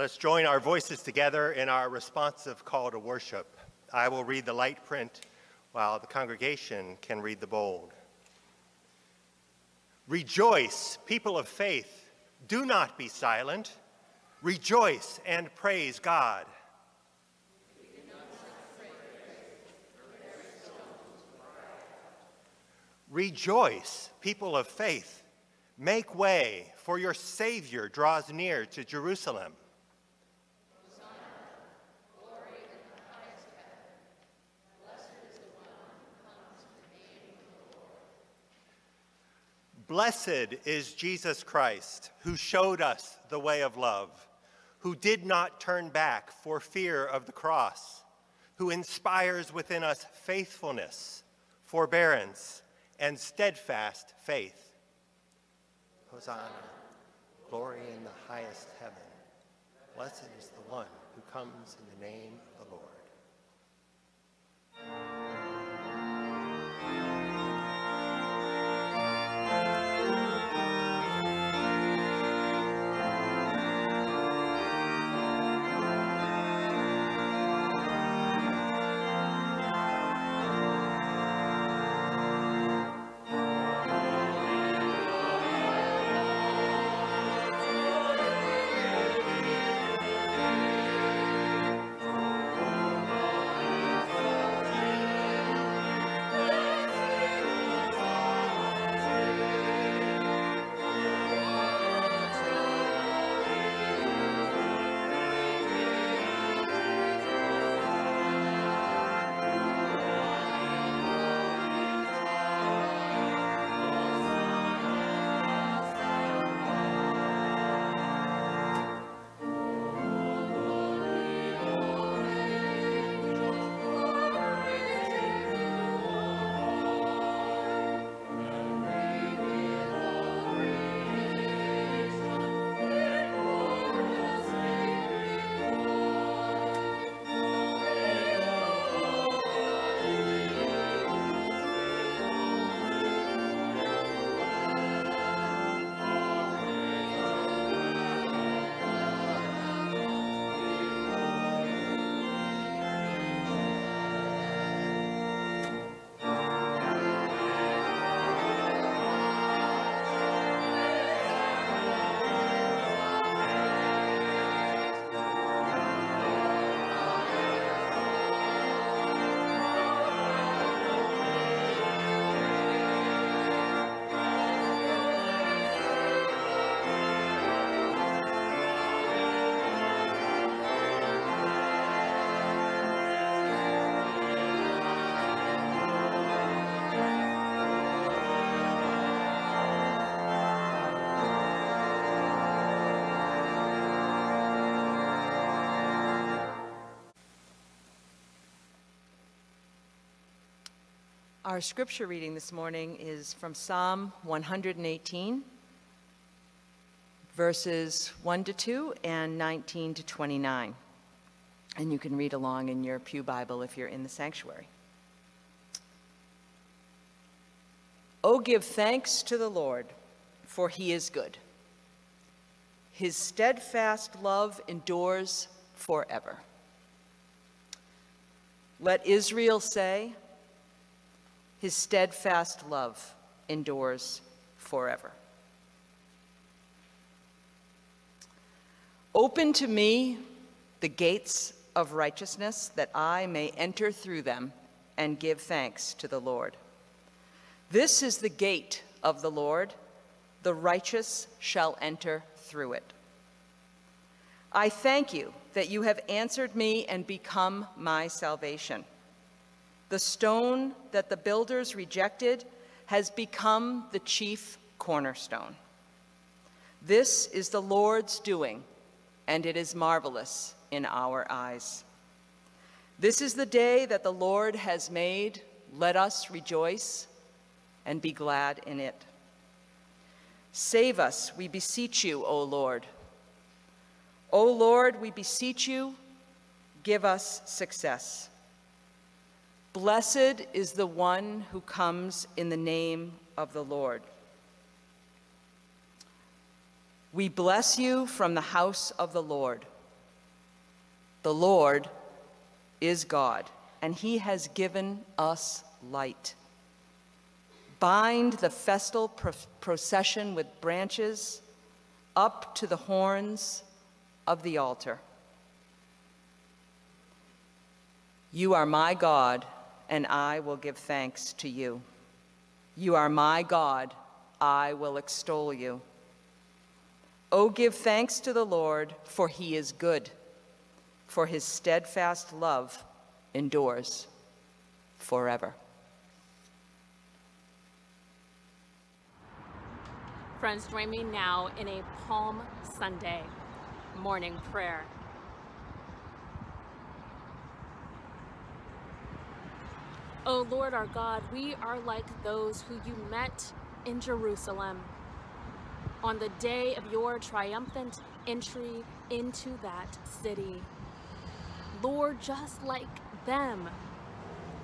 Let us join our voices together in our responsive call to worship. I will read the light print while the congregation can read the bold. Rejoice, people of faith. Do not be silent. Rejoice and praise God. Rejoice, people of faith. Make way, for your Savior draws near to Jerusalem. Blessed is Jesus Christ, who showed us the way of love, who did not turn back for fear of the cross, who inspires within us faithfulness, forbearance, and steadfast faith. Hosanna, glory in the highest heaven. Blessed is the one who comes in the name of the Lord. Our scripture reading this morning is from Psalm 118, verses 1 to 2 and 19 to 29. And you can read along in your Pew Bible if you're in the sanctuary. Oh, give thanks to the Lord, for he is good. His steadfast love endures forever. Let Israel say, his steadfast love endures forever. Open to me the gates of righteousness, that I may enter through them and give thanks to the Lord. This is the gate of the Lord, the righteous shall enter through it. I thank you that you have answered me and become my salvation. The stone that the builders rejected has become the chief cornerstone. This is the Lord's doing, and it is marvelous in our eyes. This is the day that the Lord has made. Let us rejoice and be glad in it. Save us, we beseech you, O Lord. O Lord, we beseech you, give us success. Blessed is the one who comes in the name of the Lord. We bless you from the house of the Lord. The Lord is God, and he has given us light. Bind the festal pro- procession with branches up to the horns of the altar. You are my God, and I will give thanks to you. You are my God, I will extol you. Oh, give thanks to the Lord, for he is good, for his steadfast love endures forever. Friends, join me now in a Palm Sunday morning prayer. O Lord our God, we are like those who you met in Jerusalem on the day of your triumphant entry into that city. Lord, just like them,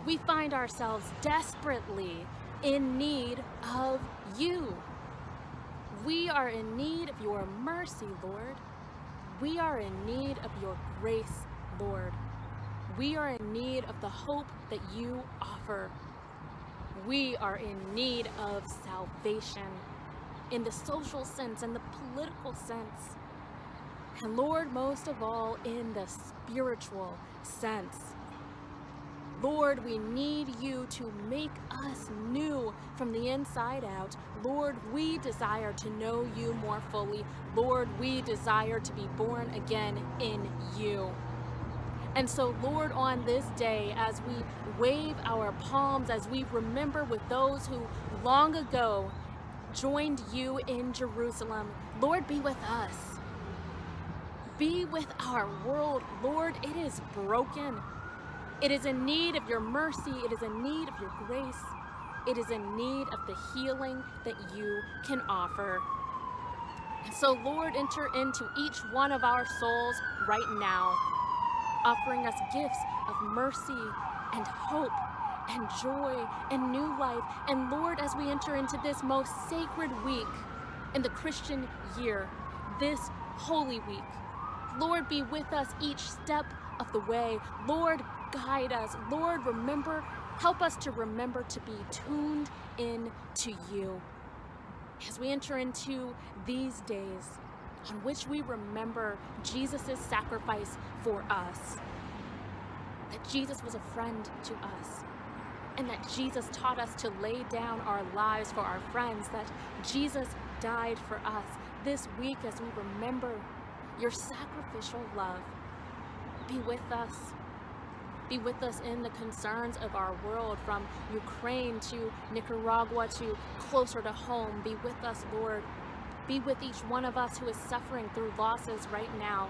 we find ourselves desperately in need of you. We are in need of your mercy, Lord. We are in need of your grace, Lord. We are in need of the hope that you offer. We are in need of salvation in the social sense and the political sense. And Lord, most of all, in the spiritual sense. Lord, we need you to make us new from the inside out. Lord, we desire to know you more fully. Lord, we desire to be born again in you. And so, Lord, on this day, as we wave our palms, as we remember with those who long ago joined you in Jerusalem, Lord, be with us. Be with our world. Lord, it is broken. It is in need of your mercy. It is in need of your grace. It is in need of the healing that you can offer. So, Lord, enter into each one of our souls right now, offering us gifts of mercy and hope and joy and new life. And Lord, as we enter into this most sacred week in the Christian year, this holy week, Lord, be with us each step of the way. Lord, guide us. Lord, remember, help us to remember to be tuned in to you. As we enter into these days on which we remember Jesus' sacrifice for us, that Jesus was a friend to us, and that Jesus taught us to lay down our lives for our friends, that Jesus died for us. This week, as we remember your sacrificial love, be with us. Be with us in the concerns of our world, from Ukraine to Nicaragua to closer to home. Be with us, Lord. Be with each one of us who is suffering through losses right now.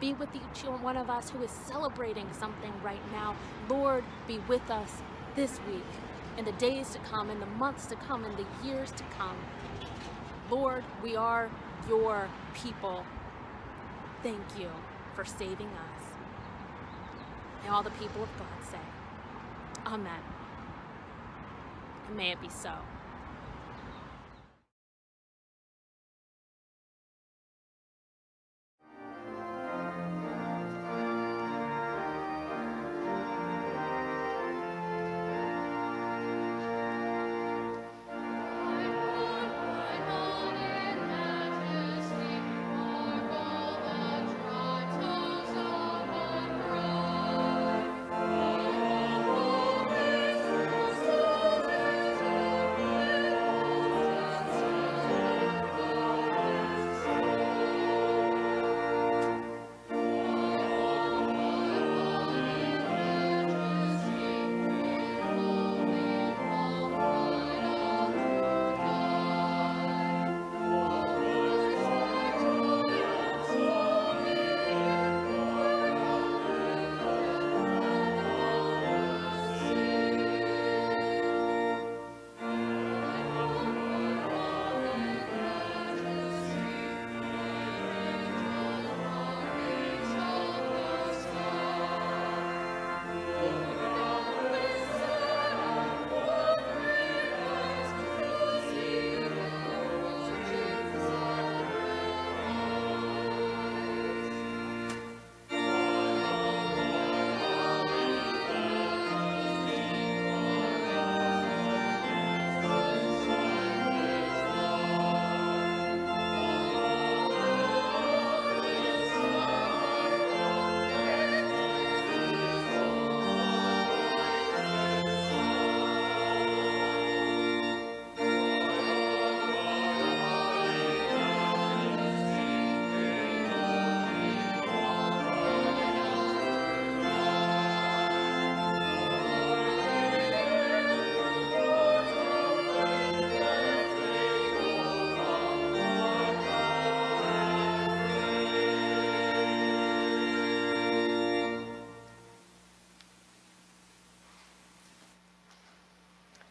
Be with each one of us who is celebrating something right now. Lord, be with us this week, in the days to come, in the months to come, in the years to come. Lord, we are your people. Thank you for saving us. May all the people of God say, Amen. And may it be so.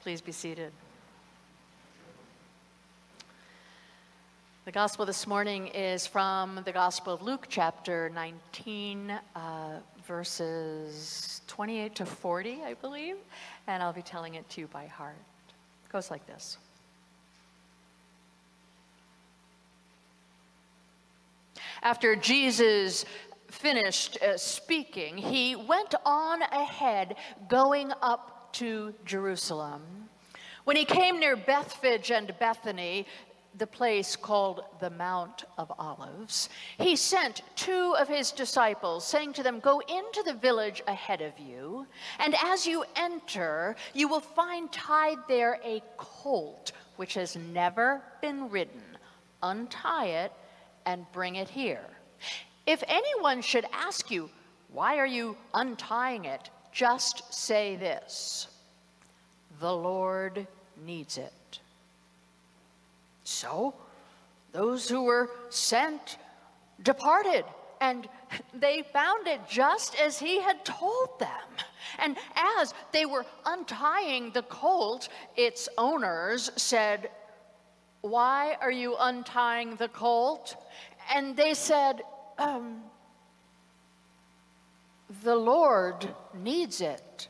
Please be seated. The gospel this morning is from the Gospel of Luke, chapter 19, uh, verses 28 to 40, I believe, and I'll be telling it to you by heart. It goes like this. After Jesus finished uh, speaking, he went on ahead, going up to Jerusalem. When he came near Bethphage and Bethany, the place called the Mount of Olives, he sent two of his disciples, saying to them, Go into the village ahead of you, and as you enter, you will find tied there a colt which has never been ridden. Untie it and bring it here. If anyone should ask you, Why are you untying it? Just say this The Lord needs it. So those who were sent departed, and they found it just as he had told them. And as they were untying the colt, its owners said, Why are you untying the colt? And they said, um, The Lord needs it.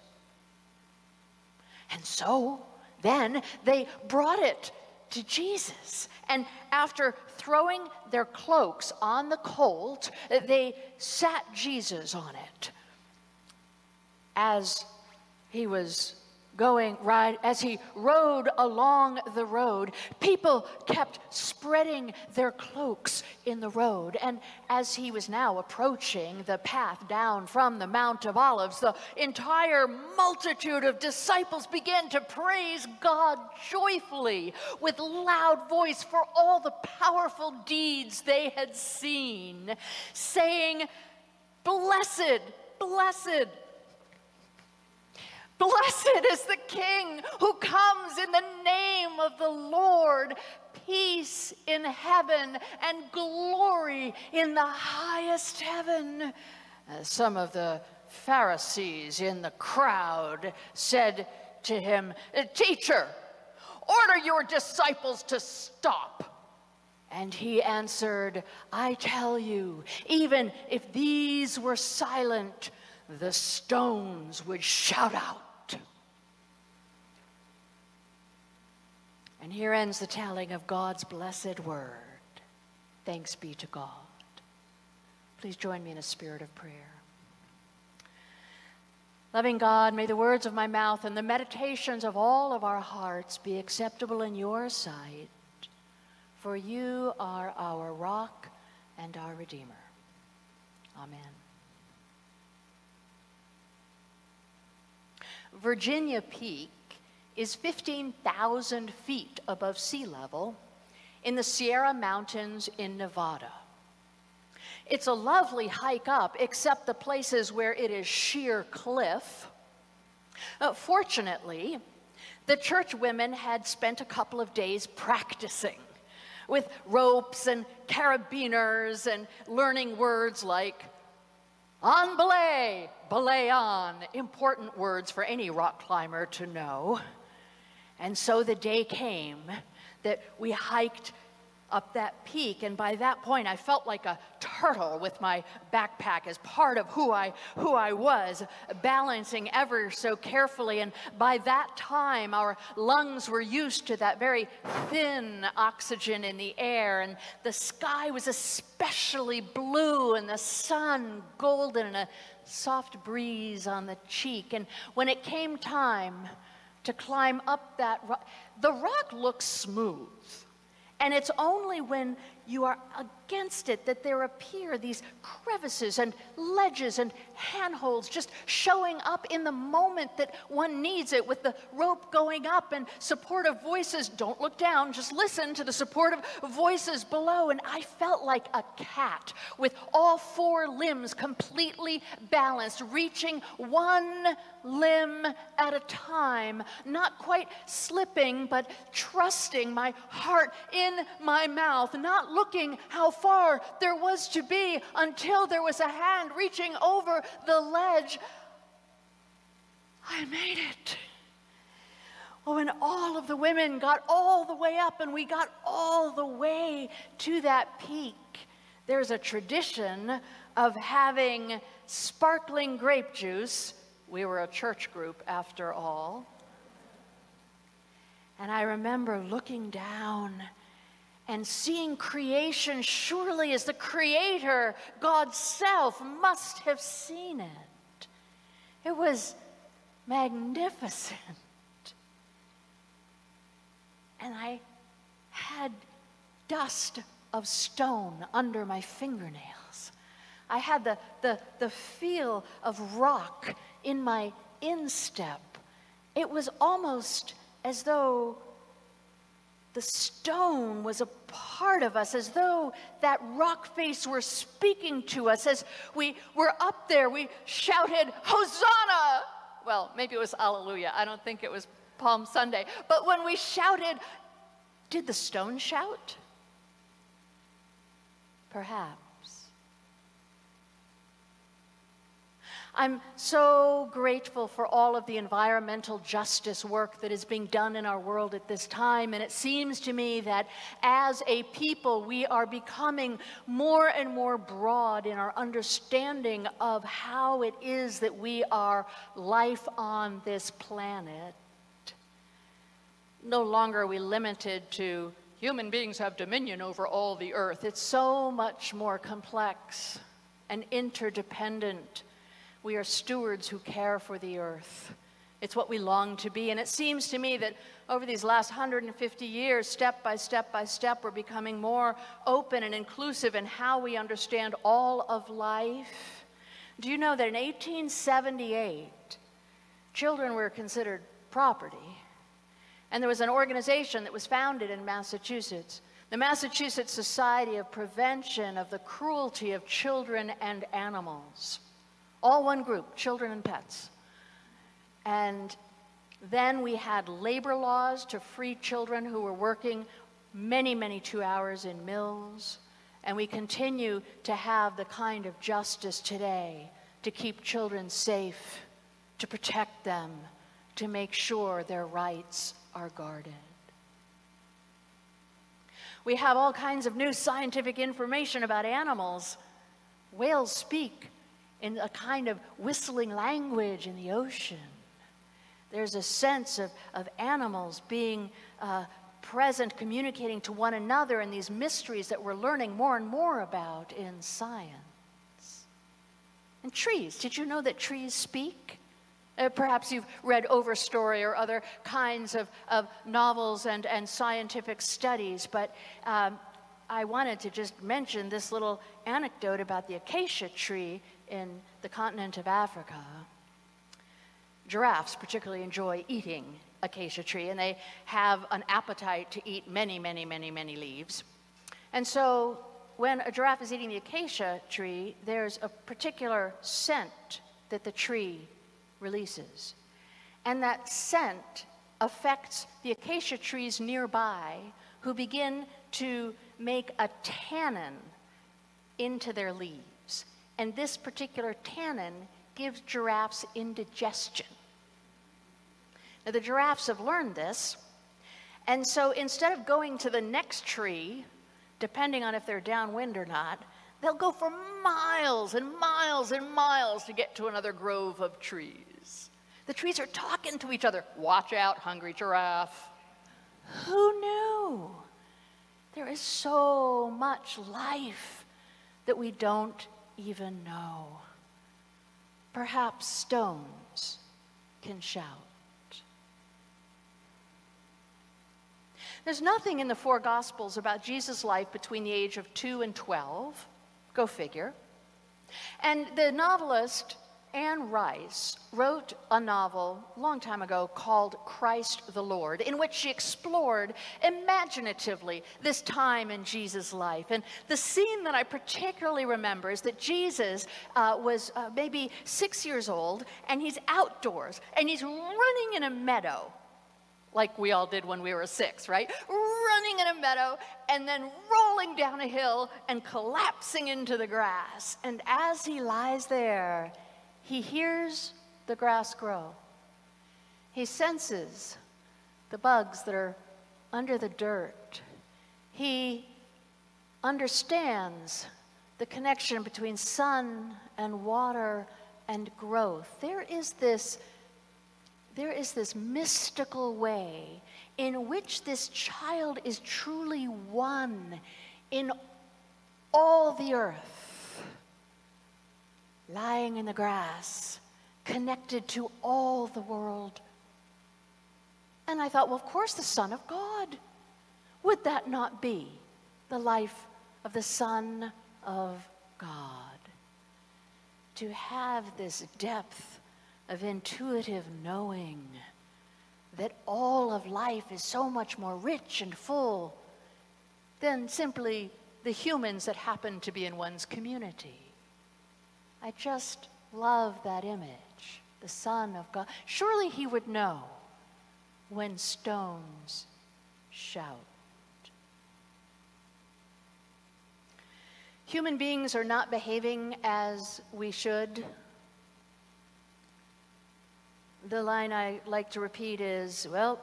And so then they brought it to Jesus. And after throwing their cloaks on the colt, they sat Jesus on it. As he was going right as he rode along the road people kept spreading their cloaks in the road. And as he was now approaching the path down from the mount of olives the entire multitude of disciples began to praise god joyfully with loud voice for all the powerful deeds they had seen saying blessed blessed Blessed is the King who comes in the name of the Lord. Peace in heaven and glory in the highest heaven. Uh, some of the Pharisees in the crowd said to him, Teacher, order your disciples to stop. And he answered, I tell you, even if these were silent, the stones would shout out. And here ends the telling of God's blessed word. Thanks be to God. Please join me in a spirit of prayer. Loving God, may the words of my mouth and the meditations of all of our hearts be acceptable in your sight, for you are our rock and our Redeemer. Amen. Virginia Peak is 15,000 feet above sea level in the Sierra Mountains in Nevada. It's a lovely hike up, except the places where it is sheer cliff. Uh, fortunately, the church women had spent a couple of days practicing with ropes and carabiners and learning words like on belay, belay on, important words for any rock climber to know. And so the day came that we hiked up that peak. And by that point, I felt like a turtle with my backpack as part of who I, who I was, balancing ever so carefully. And by that time, our lungs were used to that very thin oxygen in the air. And the sky was especially blue, and the sun golden, and a soft breeze on the cheek. And when it came time, to climb up that rock. The rock looks smooth. And it's only when you are against it that there appear these crevices and ledges and handholds just showing up in the moment that one needs it with the rope going up and supportive voices. Don't look down, just listen to the supportive voices below. And I felt like a cat with all four limbs completely balanced, reaching one limb at a time, not quite slipping, but trusting my heart in my mouth, not looking how far there was to be until there was a hand reaching over the ledge. I made it. And all of the women got all the way up, and we got all the way to that peak. There's a tradition of having sparkling grape juice. We were a church group after all. And I remember looking down and seeing creation surely as the creator, God's self, must have seen it. It was magnificent. And I had dust of stone under my fingernails. I had the, the, the feel of rock in my instep. It was almost as though the stone was a part of us, as though that rock face were speaking to us. As we were up there, we shouted, Hosanna! Well, maybe it was Alleluia. I don't think it was Palm Sunday. But when we shouted, did the stone shout? Perhaps. I'm so grateful for all of the environmental justice work that is being done in our world at this time. And it seems to me that as a people, we are becoming more and more broad in our understanding of how it is that we are life on this planet. No longer are we limited to human beings have dominion over all the earth. It's so much more complex and interdependent we are stewards who care for the earth. It's what we long to be. And it seems to me that over these last 150 years, step by step by step, we're becoming more open and inclusive in how we understand all of life. Do you know that in 1878, children were considered property? And there was an organization that was founded in Massachusetts, the Massachusetts Society of Prevention of the Cruelty of Children and Animals all one group, children and pets. And then we had labor laws to free children who were working many, many two hours in mills. And we continue to have the kind of justice today to keep children safe, to protect them, to make sure their rights are guarded. We have all kinds of new scientific information about animals. Whales speak in a kind of whistling language in the ocean. There's a sense of, of animals being uh, present, communicating to one another in these mysteries that we're learning more and more about in science. And trees, did you know that trees speak? Uh, perhaps you've read Overstory or other kinds of, of novels and, and scientific studies, but um, I wanted to just mention this little anecdote about the acacia tree in the continent of Africa, giraffes particularly enjoy eating acacia tree, and they have an appetite to eat many, many, many, many leaves. And so when a giraffe is eating the acacia tree, there's a particular scent that the tree releases. And that scent affects the acacia trees nearby who begin to make a tannin into their leaves. And this particular tannin gives giraffes indigestion. Now, the giraffes have learned this, and so instead of going to the next tree, depending on if they're downwind or not, they'll go for miles and miles and miles to get to another grove of trees. The trees are talking to each other. Watch out, hungry giraffe. Who knew? There is so much life that we don't even know. Perhaps stones can shout. There's nothing in the four Gospels about Jesus' life between the age of 2 and 12. Go figure. And the novelist Anne Rice wrote a novel long time ago called Christ the Lord, in which she explored imaginatively this time in Jesus' life. And the scene that I particularly remember is that Jesus uh, was uh, maybe six years old, and he's outdoors, and he's running in a meadow like we all did when we were six, right? Running in a meadow and then rolling down a hill and collapsing into the grass. And as he lies there, he hears the grass grow. He senses the bugs that are under the dirt. He understands the connection between sun and water and growth. There is this, there is this mystical way in which this child is truly one in all the earth, lying in the grass, connected to all the world. And I thought, well, of course, the Son of God. Would that not be the life of the Son of God? To have this depth of intuitive knowing that all of life is so much more rich and full than simply the humans that happen to be in one's community. I just love that image, the Son of God. Surely he would know when stones shout. Human beings are not behaving as we should. The line I like to repeat is well,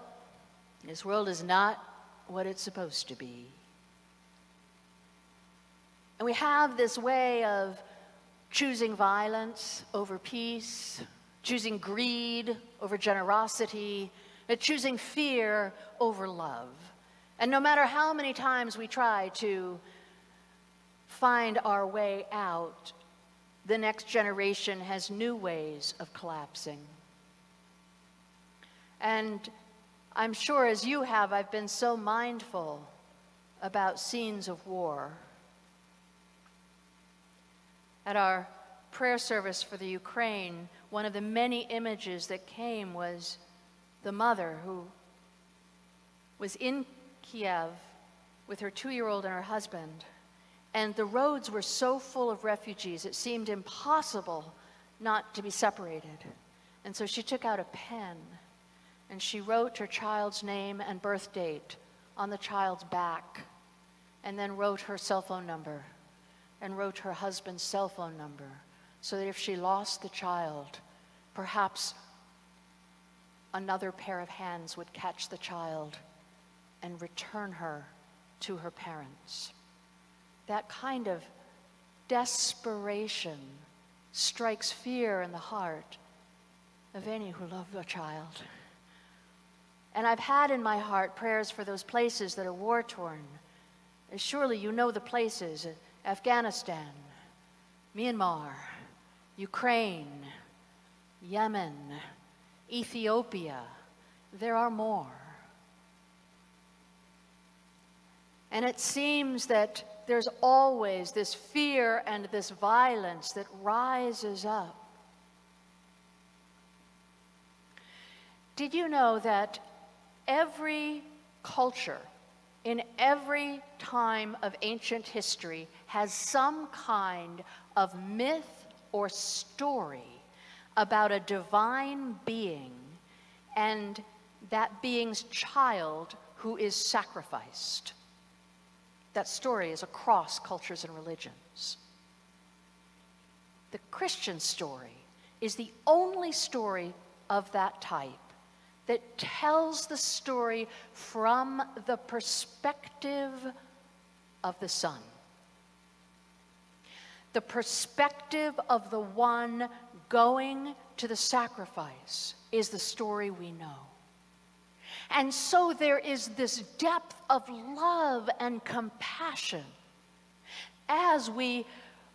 this world is not what it's supposed to be. And we have this way of choosing violence over peace, choosing greed over generosity, choosing fear over love. And no matter how many times we try to find our way out, the next generation has new ways of collapsing. And I'm sure as you have, I've been so mindful about scenes of war at our prayer service for the Ukraine, one of the many images that came was the mother who was in Kiev with her two year old and her husband. And the roads were so full of refugees, it seemed impossible not to be separated. And so she took out a pen and she wrote her child's name and birth date on the child's back, and then wrote her cell phone number and wrote her husband's cell phone number so that if she lost the child, perhaps another pair of hands would catch the child and return her to her parents. That kind of desperation strikes fear in the heart of any who love a child. And I've had in my heart prayers for those places that are war torn. Surely you know the places Afghanistan, Myanmar, Ukraine, Yemen, Ethiopia. There are more. And it seems that there's always this fear and this violence that rises up. Did you know that every culture in every time of ancient history has some kind of myth or story about a divine being and that being's child who is sacrificed. That story is across cultures and religions. The Christian story is the only story of that type that tells the story from the perspective of the Son. The perspective of the one going to the sacrifice is the story we know. And so there is this depth of love and compassion as we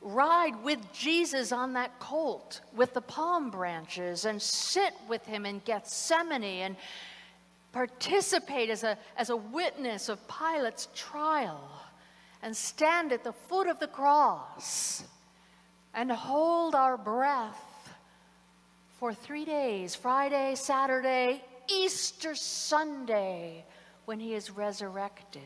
ride with Jesus on that colt with the palm branches and sit with him in Gethsemane and participate as a, as a witness of Pilate's trial and stand at the foot of the cross and hold our breath for three days Friday, Saturday, Easter Sunday when he is resurrected.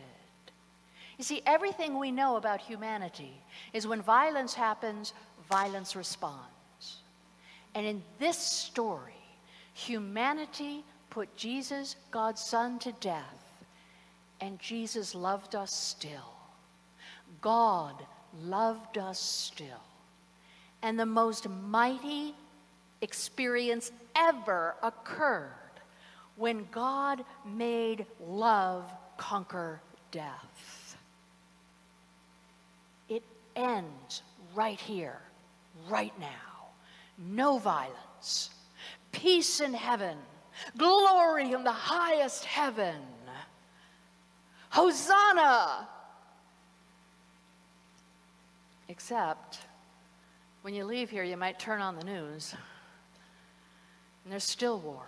You see, everything we know about humanity is when violence happens, violence responds. And in this story, humanity put Jesus, God's Son, to death, and Jesus loved us still. God loved us still. And the most mighty experience ever occurred when God made love conquer death. It ends right here, right now. No violence, peace in heaven, glory in the highest heaven. Hosanna! Except when you leave here, you might turn on the news, and there's still war.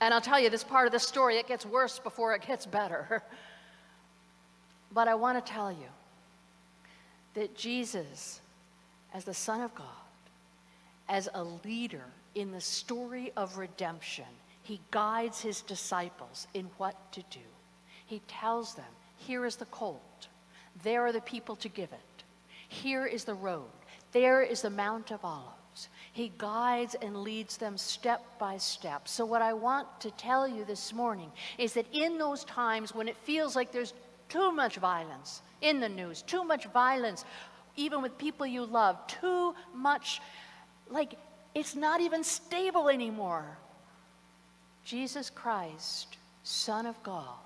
And I'll tell you this part of the story, it gets worse before it gets better. But I want to tell you that Jesus, as the Son of God, as a leader in the story of redemption, he guides his disciples in what to do. He tells them, here is the colt, there are the people to give it, here is the road, there is the Mount of Olives. He guides and leads them step by step. So, what I want to tell you this morning is that in those times when it feels like there's too much violence in the news, too much violence, even with people you love, too much, like it's not even stable anymore. Jesus Christ, Son of God,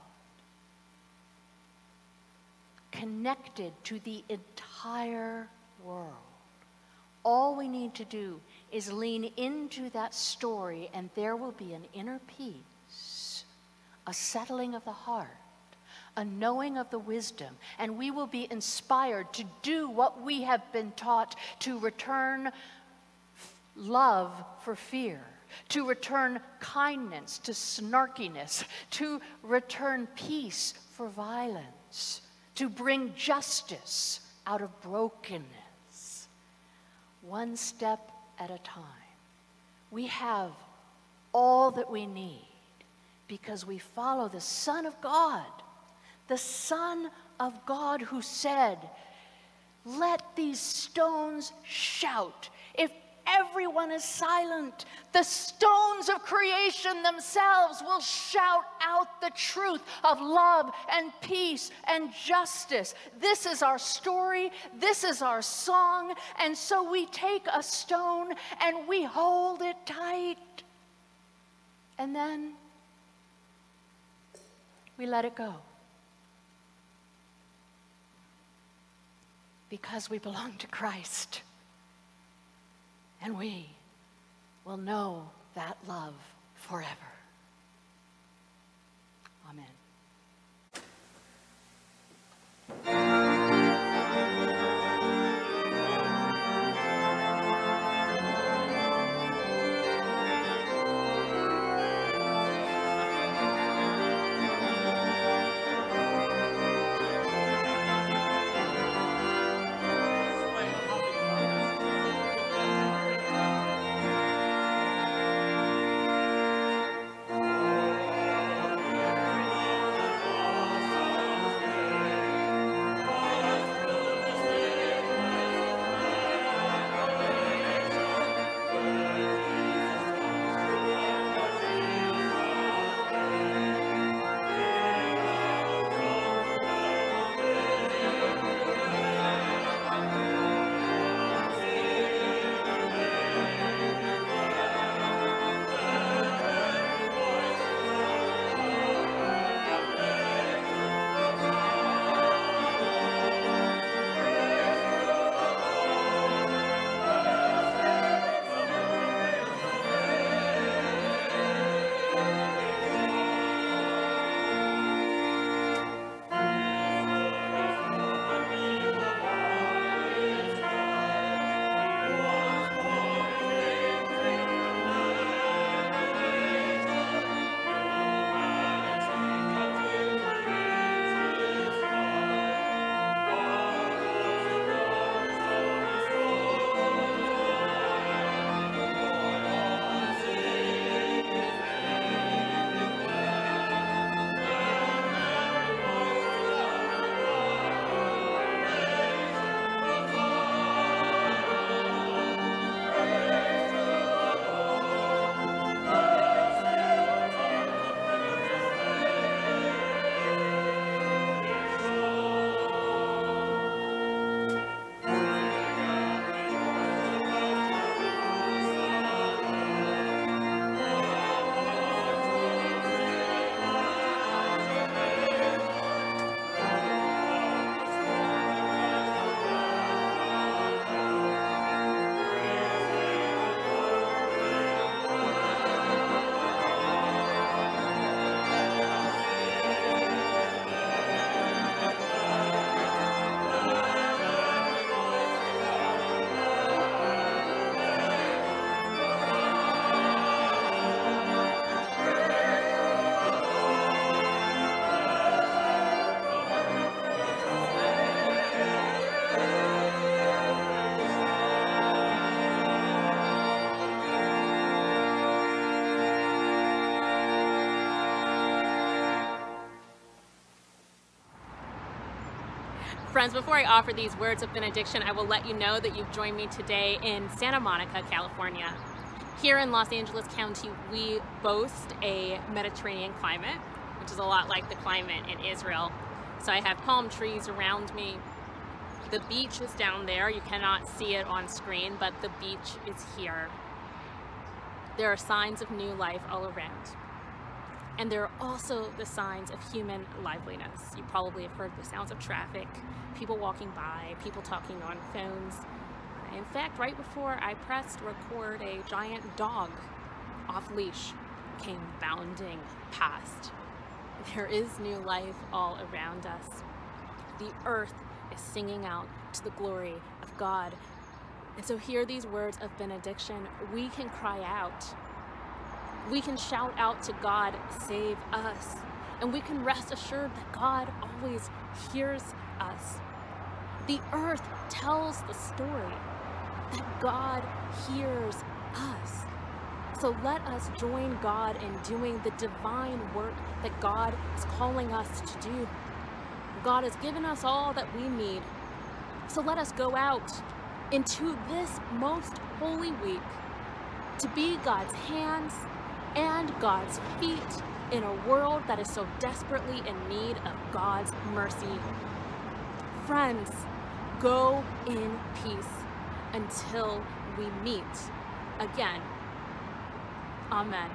connected to the entire world. All we need to do is lean into that story, and there will be an inner peace, a settling of the heart, a knowing of the wisdom, and we will be inspired to do what we have been taught to return love for fear, to return kindness to snarkiness, to return peace for violence, to bring justice out of brokenness, one step at a time. We have all that we need because we follow the Son of God, the Son of God who said, Let these stones shout. If everyone is silent, the stones of creation themselves will shout out the truth of love and peace and justice. This is our story, this is our song, and so we take a stone and we hold it tight. And then we let it go. Because we belong to Christ. And we will know that love forever. Amen. Friends, before I offer these words of benediction, I will let you know that you've joined me today in Santa Monica, California. Here in Los Angeles County, we boast a Mediterranean climate, which is a lot like the climate in Israel. So I have palm trees around me. The beach is down there. You cannot see it on screen, but the beach is here. There are signs of new life all around. And there are also the signs of human liveliness. You probably have heard the sounds of traffic, people walking by, people talking on phones. In fact, right before I pressed record, a giant dog off leash came bounding past. There is new life all around us. The earth is singing out to the glory of God. And so, hear these words of benediction. We can cry out we can shout out to God, save us. And we can rest assured that God always hears us. The earth tells the story that God hears us. So let us join God in doing the divine work that God is calling us to do. God has given us all that we need. So let us go out into this most holy week to be God's hands and God's feet in a world that is so desperately in need of God's mercy. Friends, go in peace until we meet again. Amen.